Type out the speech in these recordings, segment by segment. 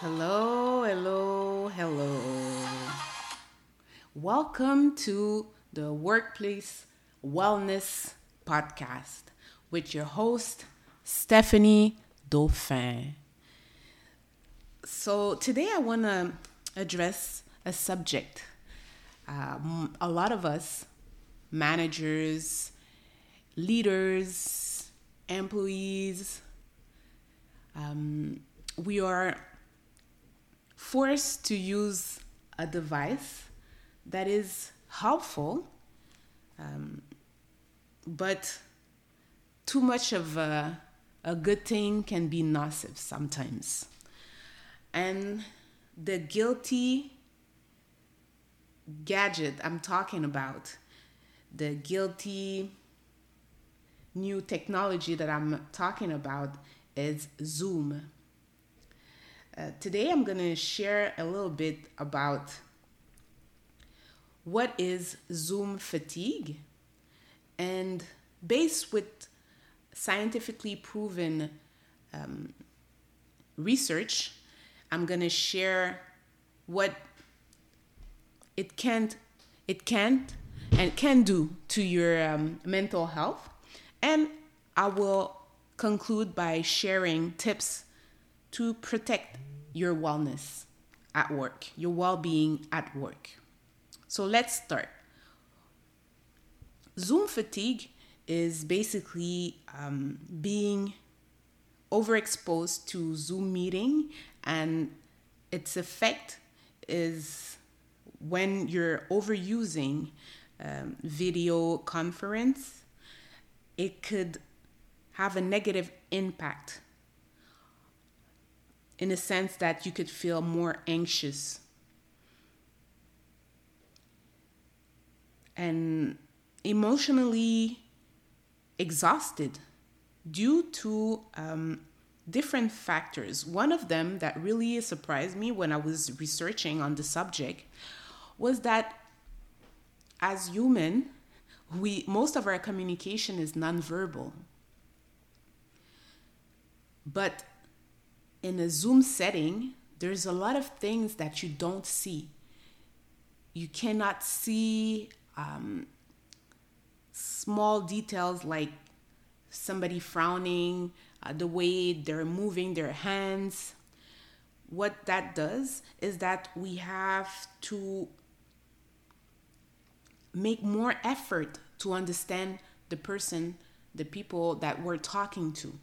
Hello, hello, hello. Welcome to the Workplace Wellness Podcast with your host, Stephanie Dauphin. So, today I want to address a subject. Um, a lot of us, managers, leaders, employees, um, we are forced to use a device that is helpful, um, but too much of a, a good thing can be nocive sometimes. And the guilty gadget I'm talking about, the guilty new technology that I'm talking about is Zoom. Uh, today I'm going to share a little bit about what is Zoom fatigue and based with scientifically proven um, research, I'm going to share what it can't it can't and can do to your um, mental health. And I will conclude by sharing tips to protect your wellness at work, your well being at work. So let's start. Zoom fatigue is basically um, being overexposed to Zoom meeting, and its effect is when you're overusing um, video conference, it could have a negative impact in a sense that you could feel more anxious and emotionally exhausted due to um, different factors. One of them that really surprised me when I was researching on the subject was that as human, we most of our communication is nonverbal. But in a Zoom setting, there's a lot of things that you don't see. You cannot see um, small details like somebody frowning, uh, the way they're moving their hands. What that does is that we have to make more effort to understand the person, the people that we're talking to.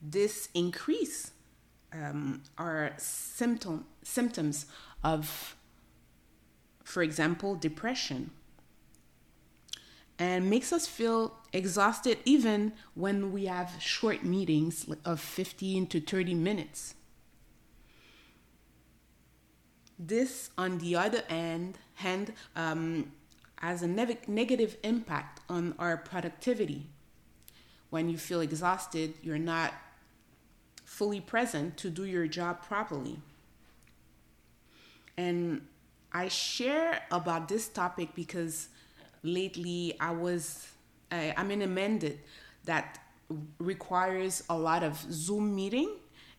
This increase um, symptom symptoms of, for example, depression, and makes us feel exhausted even when we have short meetings of 15 to 30 minutes. This, on the other hand, hand um, has a ne- negative impact on our productivity. When you feel exhausted, you're not fully present to do your job properly. And I share about this topic because lately I was I, I'm in a mandate that requires a lot of Zoom meeting,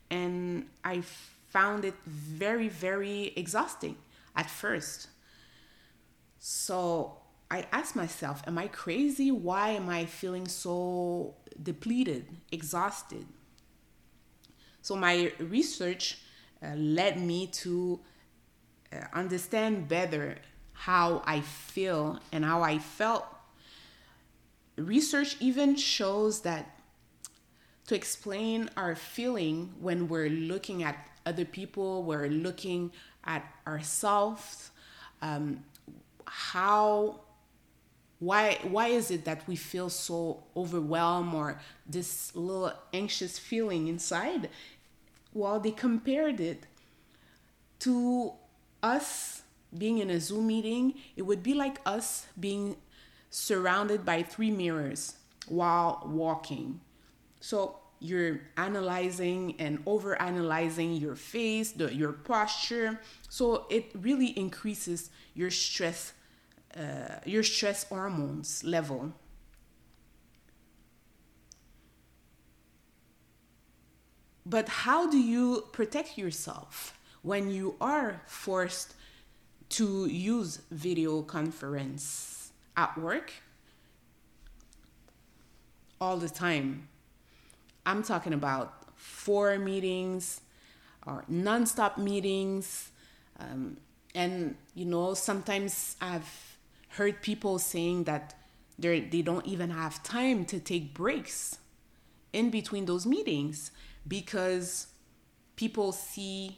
and I found it very very exhausting at first. So I asked myself, am I crazy? Why am I feeling so depleted, exhausted? So my research uh, led me to uh, understand better how I feel and how I felt. Research even shows that to explain our feeling when we're looking at other people, we're looking at ourselves, um, how why why is it that we feel so overwhelmed or this little anxious feeling inside? Well they compared it to us being in a zoom meeting. It would be like us being surrounded by three mirrors while walking. So you're analyzing and over analyzing your face the, your posture. So it really increases your stress uh, your stress hormones level but how do you protect yourself when you are forced to use video conference at work all the time? I'm talking about four meetings or nonstop meetings. Um, and, you know, sometimes I've heard people saying that they they don't even have time to take breaks in between those meetings because people see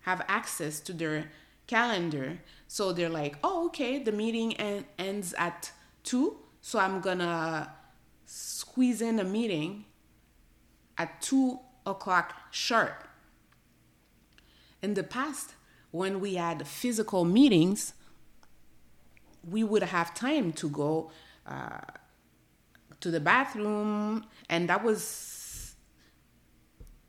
have access to their calendar. So they're like oh okay the meeting en- ends at 2 so i'm gonna squeeze in a meeting at 2 o'clock sharp. In the past when we had physical meetings we would have time to go uh, to the bathroom and that was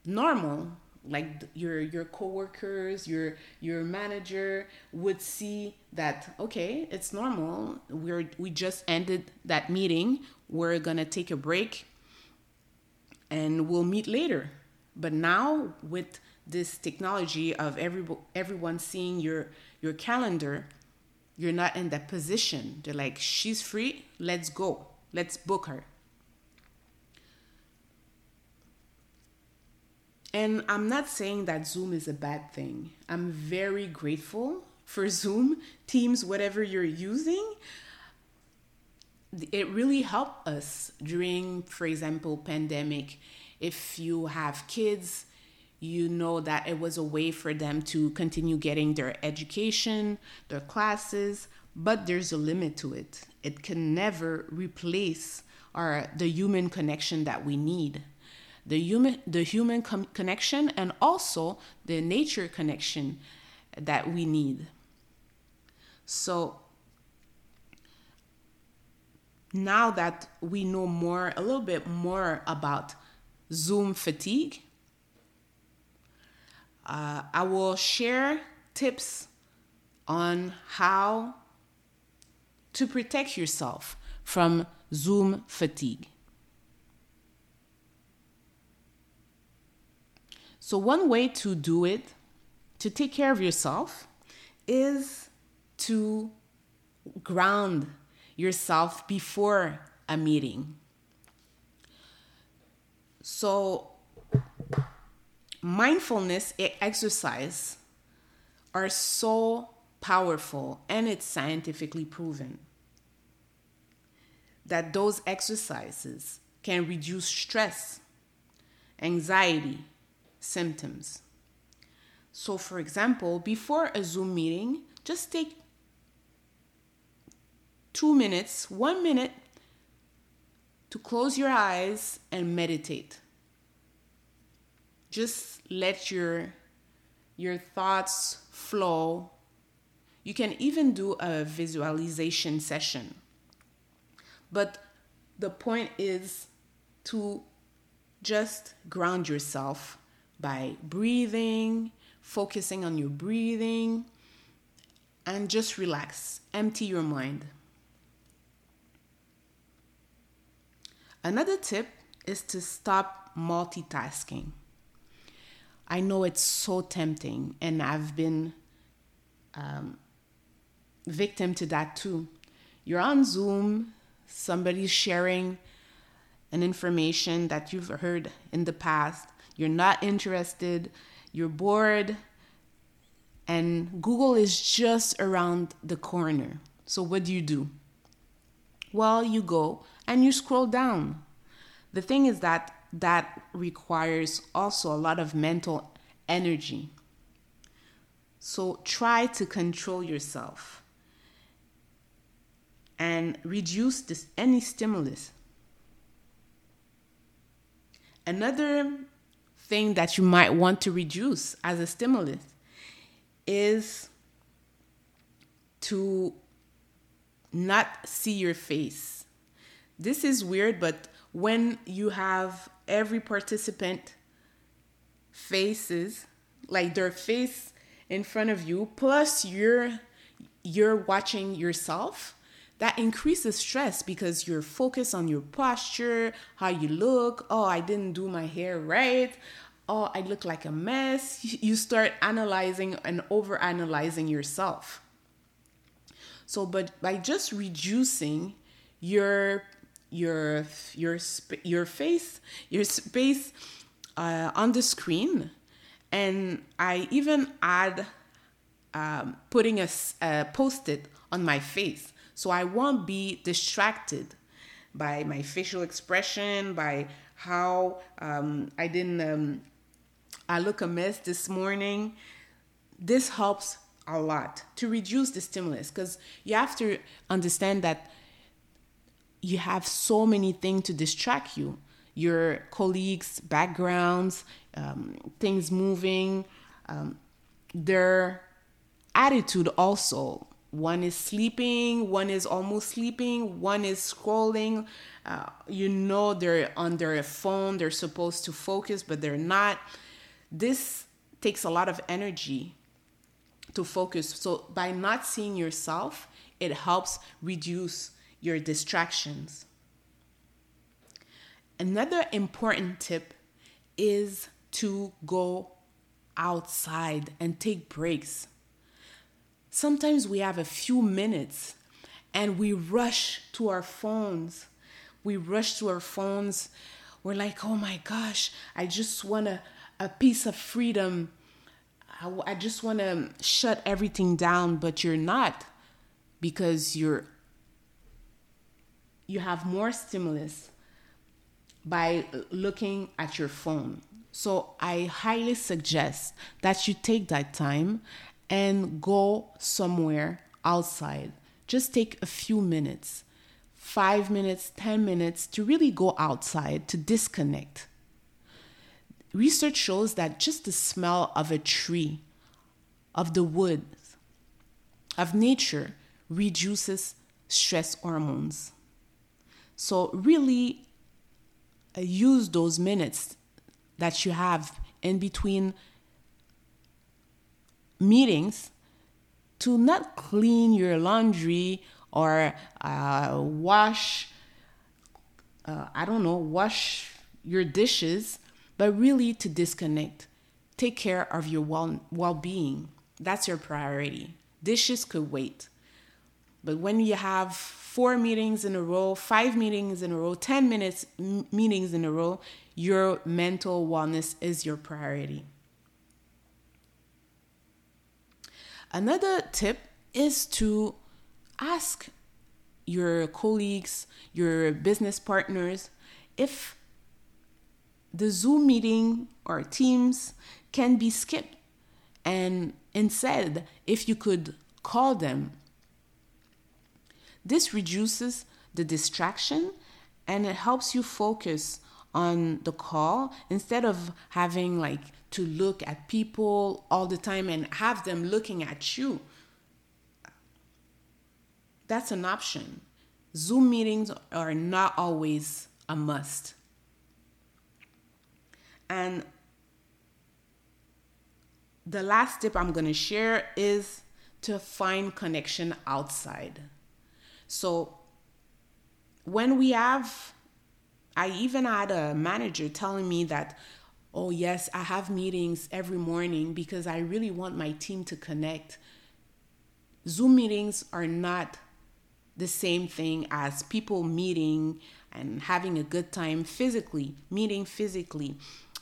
normal. Like your your coworkers your your manager would see that okay it's normal. We're we just ended that meeting. We're gonna take a break and we'll meet later. But now with this technology of every everyone seeing your your calendar you're not in that position they're like she's free let's go let's book her And I'm not saying that Zoom is a bad thing. I'm very grateful for Zoom, Teams, whatever you're using. It really helped us during, for example, pandemic. If you have kids, you know that it was a way for them to continue getting their education, their classes, but there's a limit to it. It can never replace our the human connection that we need the human the human com- connection and also the nature connection that we need so now that we know more a little bit more about zoom fatigue uh, i will share tips on how to protect yourself from zoom fatigue So, one way to do it, to take care of yourself, is to ground yourself before a meeting. So, mindfulness exercise are so powerful and it's scientifically proven that those exercises can reduce stress, anxiety, symptoms. So, for example, before a Zoom meeting, just take two minutes, one minute to close your eyes and meditate. Just let your your thoughts flow. You can even do a visualization session. But the point is to just ground yourself by breathing, focusing on your breathing, and just relax. Empty your mind. Another tip is to stop multitasking. I know it's so tempting, and I've been um, victim to that too. You're on Zoom, somebody's sharing an information that you've heard in the past, you're not interested, you're bored, and Google is just around the corner. So, what do you do? Well, you go and you scroll down. The thing is that that requires also a lot of mental energy. So, try to control yourself and reduce this, any stimulus. Another thing that you might want to reduce as a stimulus is to not see your face. This is weird, but when you have every participant faces, like their face in front of you, plus you're you're watching yourself, that increases stress because you're focused on your posture, how you look. Oh, I didn't do my hair right. oh, I look like a mess. You start analyzing and over analyzing yourself. So, but by just reducing your your your your face your space uh, on the screen, and I even add um, putting a, a post-it on my face so I won't be distracted by my facial expression, by how um, I didn't um, I look a mess this morning. This helps a lot to reduce the stimulus because you have to understand that you have so many things to distract you. Your colleagues backgrounds um, things moving um, their attitude also. One is sleeping one is almost sleeping one is scrolling. Uh, you know they're on their phone they're supposed to focus but they're not. This takes a lot of energy to focus. So by not seeing yourself, it helps reduce your distractions. Another important tip is to go outside and take breaks. Sometimes we have a few minutes and we rush to our phones. We rush to our phones. We're like, oh my gosh, I just want a, a piece of freedom I, I just want to shut everything down, but you're not because you're you have more stimulus by looking at your phone. So I highly suggest that you take that time and go somewhere outside. Just take a few minutes, five minutes, 10 minutes to really go outside to disconnect. Research shows that just the smell of a tree, of the woods, of nature reduces stress hormones. So, really uh, use those minutes that you have in between meetings to not clean your laundry or uh, wash, uh, I don't know, wash your dishes, but really to disconnect. Take care of your well being. That's your priority. Dishes could wait. But when you have four meetings in a row, five meetings in a row, 10 minutes m- meetings in a row, your mental wellness is your priority. Another tip is to ask your colleagues, your business partners, if the Zoom meeting or Teams can be skipped. And instead, if you could call them, this reduces the distraction and it helps you focus on the call instead of having like to look at people all the time and have them looking at you. That's an option. Zoom meetings are not always a must. And the last tip I'm going to share is to find connection outside. So when we have, I even had a manager telling me that, oh, yes, I have meetings every morning because I really want my team to connect. Zoom meetings are not the same thing as people meeting and having a good time physically, meeting physically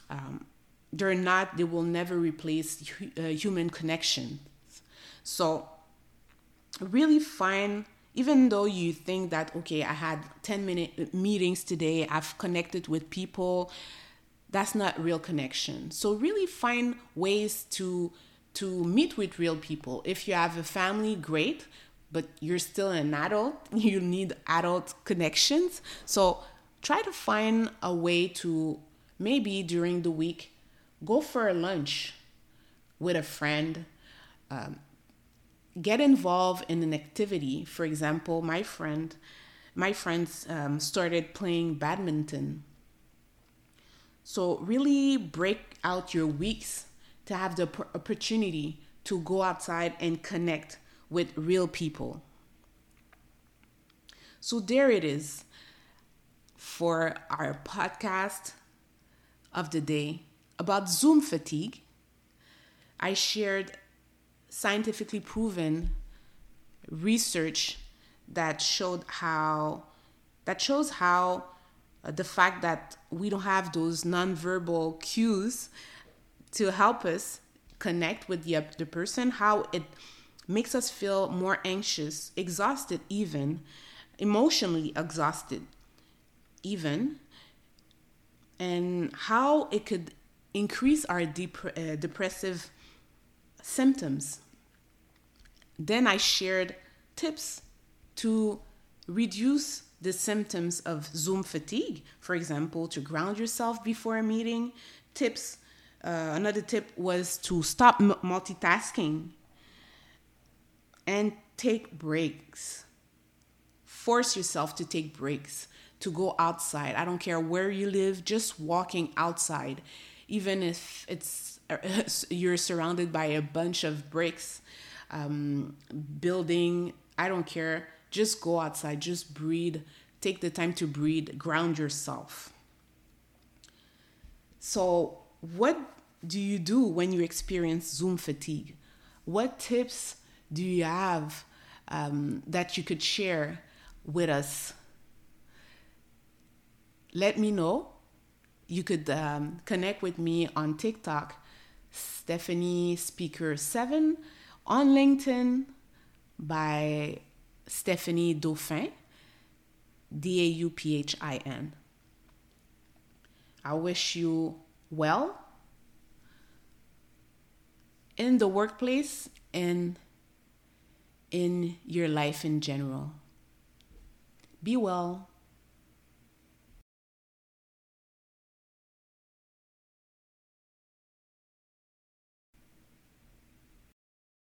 um, they're not they will never replace uh, human connection so really find even though you think that okay i had 10 minute meetings today i've connected with people that's not real connection so really find ways to to meet with real people if you have a family great but you're still an adult you need adult connections so try to find a way to maybe during the week, go for a lunch with a friend. Um, get involved in an activity. For example, my friend, my friends um, started playing badminton. So really break out your weeks to have the opportunity to go outside and connect with real people. So there it is for our podcast of the day. about Zoom fatigue, I shared scientifically proven research that showed how that shows how uh, the fact that we don't have those nonverbal cues to help us connect with the other person, how it makes us feel more anxious, exhausted, even emotionally exhausted, even, and how it could increase our dep- uh, depressive symptoms. Then I shared tips to reduce the symptoms of Zoom fatigue, for example, to ground yourself before a meeting. Tips. Uh, another tip was to stop m- multitasking and take breaks. Force yourself to take breaks, to go outside. I don't care where you live, just walking outside, even if it's you're surrounded by a bunch of bricks, um, building. I don't care. Just go outside. Just breathe. Take the time to breathe. Ground yourself. So, what do you do when you experience Zoom fatigue? What tips do you have um, that you could share with us? Let me know. You could um, connect with me on TikTok, Stephanie Speaker 7, on LinkedIn by Stephanie Dauphin, D A U P H I N. I wish you well in the workplace and in your life in general. Be well.